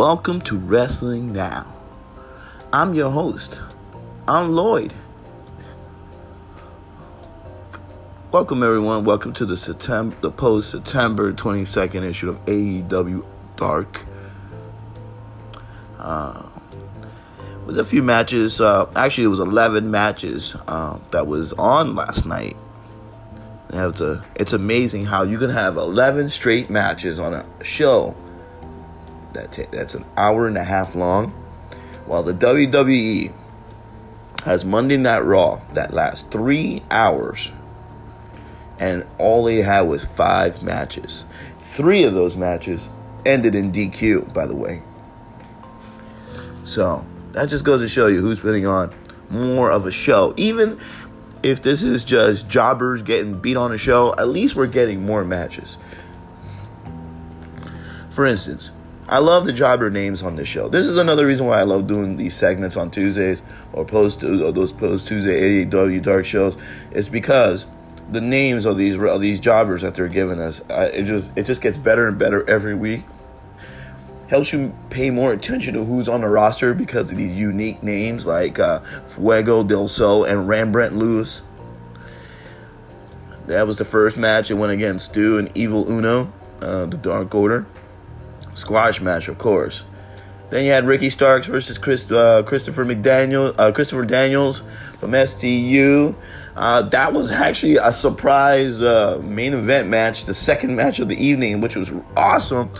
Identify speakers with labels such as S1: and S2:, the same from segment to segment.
S1: Welcome to Wrestling Now. I'm your host. I'm Lloyd. Welcome everyone. Welcome to the September, the post September 22nd issue of AEW Dark. Uh, with a few matches. Uh, actually, it was 11 matches uh, that was on last night. It's, a, it's amazing how you can have 11 straight matches on a show that t- that's an hour and a half long, while the WWE has Monday Night Raw that lasts three hours, and all they had was five matches. Three of those matches ended in DQ, by the way. So that just goes to show you who's putting on more of a show. Even if this is just jobbers getting beat on a show, at least we're getting more matches. For instance, I love the jobber names on this show. This is another reason why I love doing these segments on Tuesdays or post or those post Tuesday AEW Dark shows. It's because the names of these of these jobbers that they're giving us, uh, it just it just gets better and better every week. Helps you pay more attention to who's on the roster because of these unique names like uh, Fuego del Sol and Rembrandt Lewis. That was the first match. It went against Stu and Evil Uno, uh, the Dark Order squash match, of course. Then you had Ricky Starks versus Chris, uh, Christopher McDaniel, uh, Christopher Daniels from SCU. Uh, that was actually a surprise uh, main event match, the second match of the evening, which was awesome.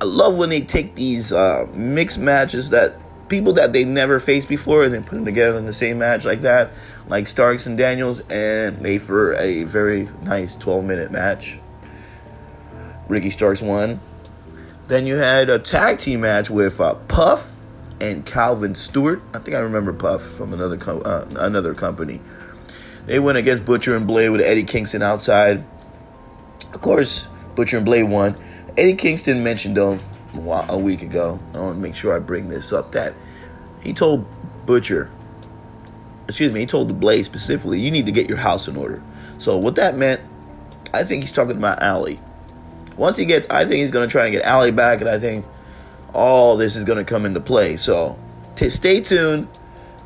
S1: I love when they take these uh, mixed matches that people that they never faced before and they put them together in the same match like that, like Starks and Daniels, and made for a very nice 12 minute match. Ricky Starks won. Then you had a tag team match with uh, Puff and Calvin Stewart. I think I remember Puff from another co- uh, another company. They went against Butcher and Blade with Eddie Kingston outside. Of course, Butcher and Blade won. Eddie Kingston mentioned though a week ago. I want to make sure I bring this up that he told Butcher, excuse me, he told the Blade specifically, you need to get your house in order. So what that meant, I think he's talking about Allie. Once he gets, I think he's going to try and get Allie back, and I think all this is going to come into play. So t- stay tuned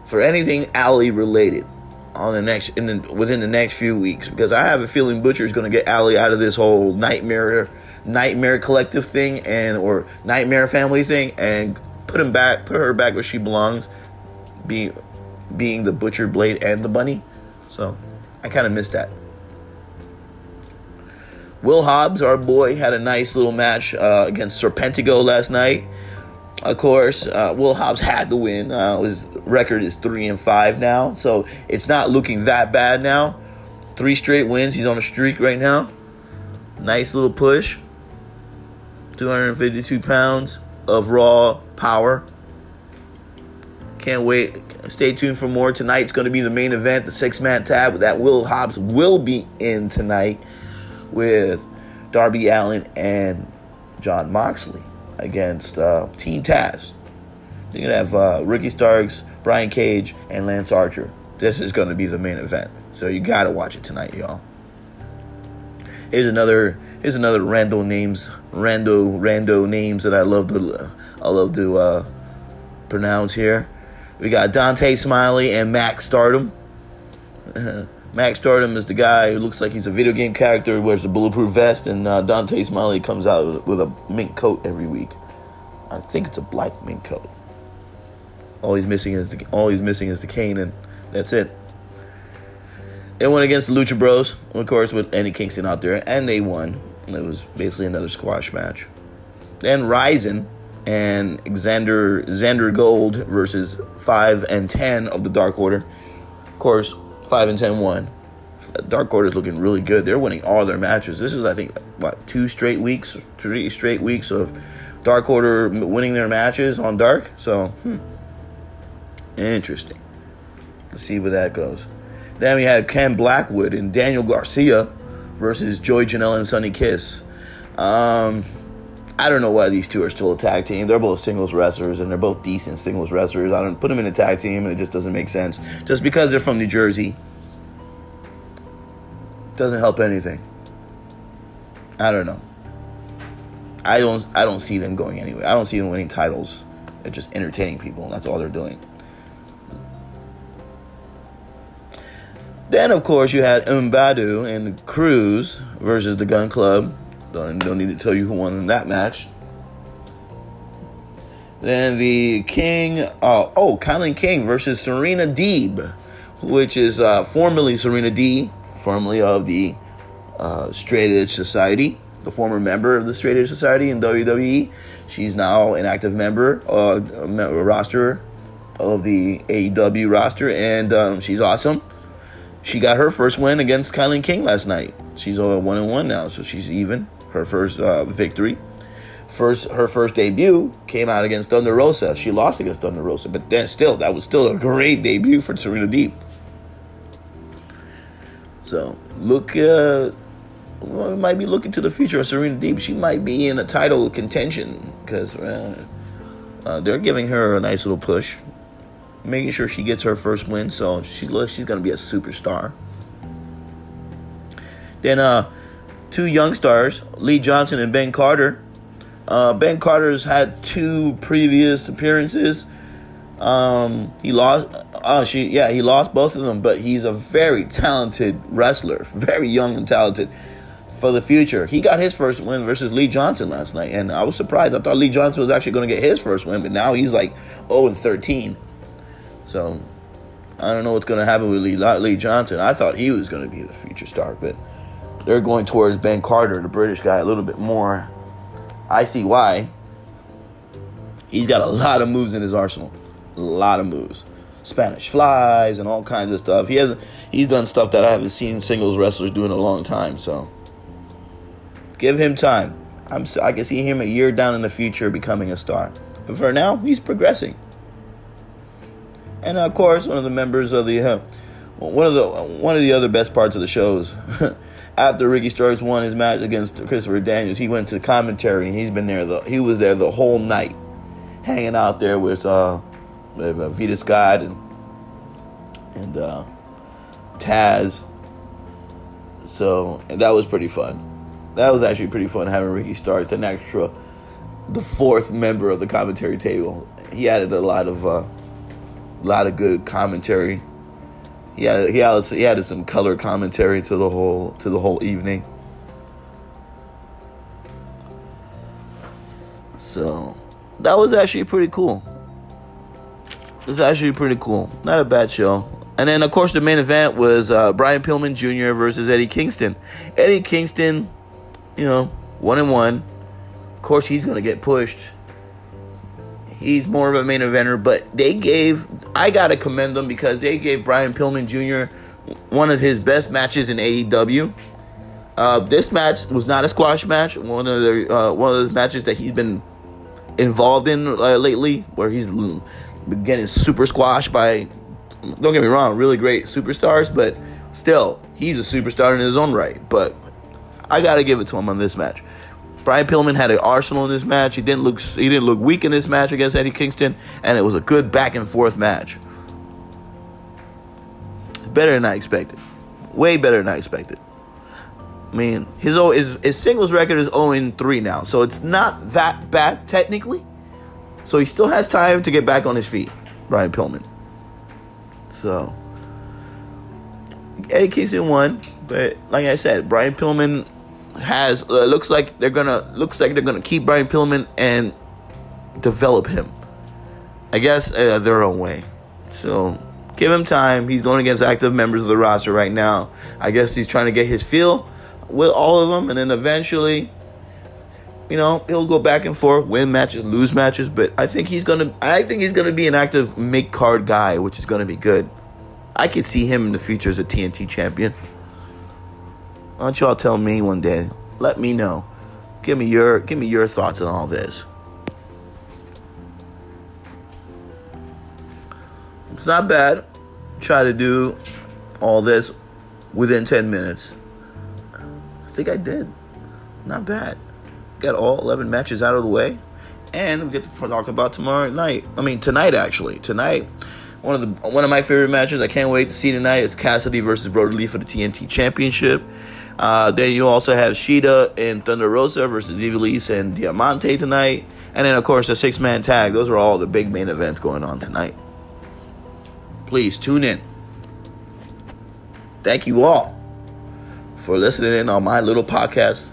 S1: for anything Allie related on the next in the, within the next few weeks because I have a feeling Butcher is going to get Allie out of this whole nightmare nightmare collective thing and or nightmare family thing and put him back, put her back where she belongs, being being the Butcher Blade and the Bunny. So I kind of missed that. Will Hobbs, our boy, had a nice little match uh, against Serpentico last night. Of course, uh, Will Hobbs had to win. Uh, his record is three and five now, so it's not looking that bad now. Three straight wins. He's on a streak right now. Nice little push. 252 pounds of raw power. Can't wait. Stay tuned for more. Tonight's going to be the main event, the six man tab that Will Hobbs will be in tonight with Darby Allin and Jon Moxley against uh, Team Taz. You're going to have uh, Ricky Starks, Brian Cage, and Lance Archer. This is going to be the main event. So you got to watch it tonight, y'all. Here's another here's another rando names rando rando names that I love to I love to uh, pronounce here. We got Dante Smiley and Max Stardom. Max Stardom is the guy who looks like he's a video game character, wears a bulletproof vest, and uh, Dante Smiley comes out with a mink coat every week. I think it's a black mink coat. All he's missing is the all he's missing is the cane, and that's it. They went against the Lucha Bros, of course, with Eddie Kingston out there, and they won. It was basically another squash match. Then Ryzen and Xander Xander Gold versus five and ten of the Dark Order. Of course, five and 10 won. Dark Order is looking really good. They're winning all their matches. This is, I think, what two straight weeks, three straight weeks of Dark Order winning their matches on Dark. So, hmm. interesting. Let's see where that goes. Then we had Ken Blackwood and Daniel Garcia versus Joey Janela and Sonny Kiss. Um, I don't know why these two are still a tag team. They're both singles wrestlers and they're both decent singles wrestlers. I don't put them in a tag team and it just doesn't make sense. Just because they're from New Jersey doesn't help anything. I don't know. I don't I don't see them going anywhere. I don't see them winning titles. They're just entertaining people. That's all they're doing. Then of course you had Mbadu and Cruz versus the Gunn Club. Don't, don't need to tell you who won in that match. Then the King, uh, oh, KiLynn King versus Serena Deeb, which is uh, formerly Serena D, formerly of the uh, Straight Edge Society, the former member of the Straight Edge Society in WWE. She's now an active member, uh, a roster of the AEW roster, and um, she's awesome. She got her first win against KiLynn King last night. She's a one and one now, so she's even. Her first uh, victory first her first debut came out against Thunder Rosa. She lost against Thunder Rosa, but then still that was still a great debut for Serena Deeb. So look, uh, well, we might be looking to the future of Serena Deeb. She might be in a title contention because uh, uh, they're giving her a nice little push, making sure she gets her first win. So she looks she's to be a superstar. Then uh, two young stars, Lee Johnson and Ben Carter uh, ben Carter's had two previous appearances. Um, he lost. Oh, she yeah, he lost both of them, but he's a very talented wrestler, very young and talented for the future. He got his first win versus Lee Johnson last night, and I was surprised. I thought Lee Johnson was actually going to get his first win, but now he's like 0 and 13. So I don't know what's going to happen with Lee, Lee Johnson. I thought he was going to be the future star, but they're going towards Ben Carter, the British guy, a little bit more. I see why. He's got a lot of moves in his arsenal. A lot of moves. Spanish flies and all kinds of stuff. He has he's done stuff that I haven't seen singles wrestlers do in a long time, so give him time. I'm I can see him a year down in the future becoming a star. But for now, he's progressing. And of course, one of the members of the uh, one of the one of the other best parts of the shows after Ricky Starks won his match against Christopher Daniels, he went to the commentary and he's been there. The, he was there the whole night, hanging out there with uh, with uh, Vita Scott and and uh, Taz. So and that was pretty fun. That was actually pretty fun having Ricky Starks, an extra, the fourth member of the commentary table. He added a lot of uh, a lot of good commentary he had he added, he added some color commentary to the whole to the whole evening. So that was actually pretty cool. It's actually pretty cool. Not a bad show. And then of course the main event was uh, Brian Pillman Jr. versus Eddie Kingston. Eddie Kingston, you know, one and one. Of course he's gonna get pushed He's more of a main eventer, but they gave I gotta commend them because they gave Brian Pillman Jr. one of his best matches in AEW. Uh, this match was not a squash match. One of the uh, one of the matches that he's been involved in uh, lately, where he's getting super squashed by. Don't get me wrong, really great superstars, but still, he's a superstar in his own right. But I gotta give it to him on this match. Brian Pillman had an arsenal in this match. He didn't look he didn't look weak in this match against Eddie Kingston, and it was a good back and forth match. Better than I expected. Way better than I expected. I mean, his his, his singles record is 0 3 now, so it's not that bad technically. So he still has time to get back on his feet, Brian Pillman. So Eddie Kingston won, but like I said, Brian Pillman has uh, looks like they're gonna looks like they're gonna keep Brian Pillman and develop him. I guess uh, their own way. So give him time. He's going against active members of the roster right now. I guess he's trying to get his feel with all of them, and then eventually, you know, he'll go back and forth, win matches, lose matches. But I think he's gonna. I think he's gonna be an active make card guy, which is gonna be good. I could see him in the future as a TNT champion. Why don't y'all tell me one day? Let me know. Give me your give me your thoughts on all this. It's not bad. Try to do all this within 10 minutes. I think I did. Not bad. Got all 11 matches out of the way. And we get to talk about tomorrow night. I mean, tonight, actually. Tonight, one of the one of my favorite matches. I can't wait to see tonight is Cassidy versus Brodie Lee for the TNT Championship. Uh, then you also have Shida and Thunder Rosa versus Ivelisse and Diamante tonight. And then, of course, the six man tag. Those are all the big main events going on tonight. Please tune in. Thank you all for listening in on my little podcast.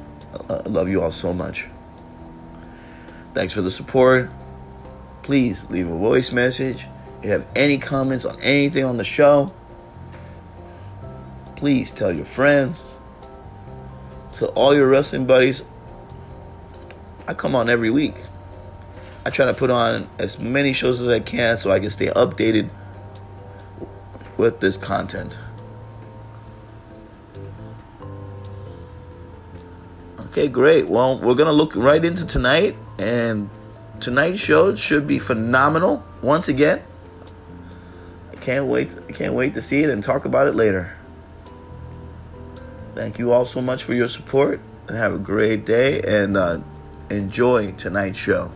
S1: I love you all so much. Thanks for the support. Please leave a voice message. If you have any comments on anything on the show, please tell your friends. To all your wrestling buddies, I come on every week. I try to put on as many shows as I can so I can stay updated with this content. Okay, great. Well, we're going to look right into tonight, and tonight's show should be phenomenal once again. I can't wait. I can't wait to see it and talk about it later. Thank you all so much for your support, and have a great day, and uh, enjoy tonight's show.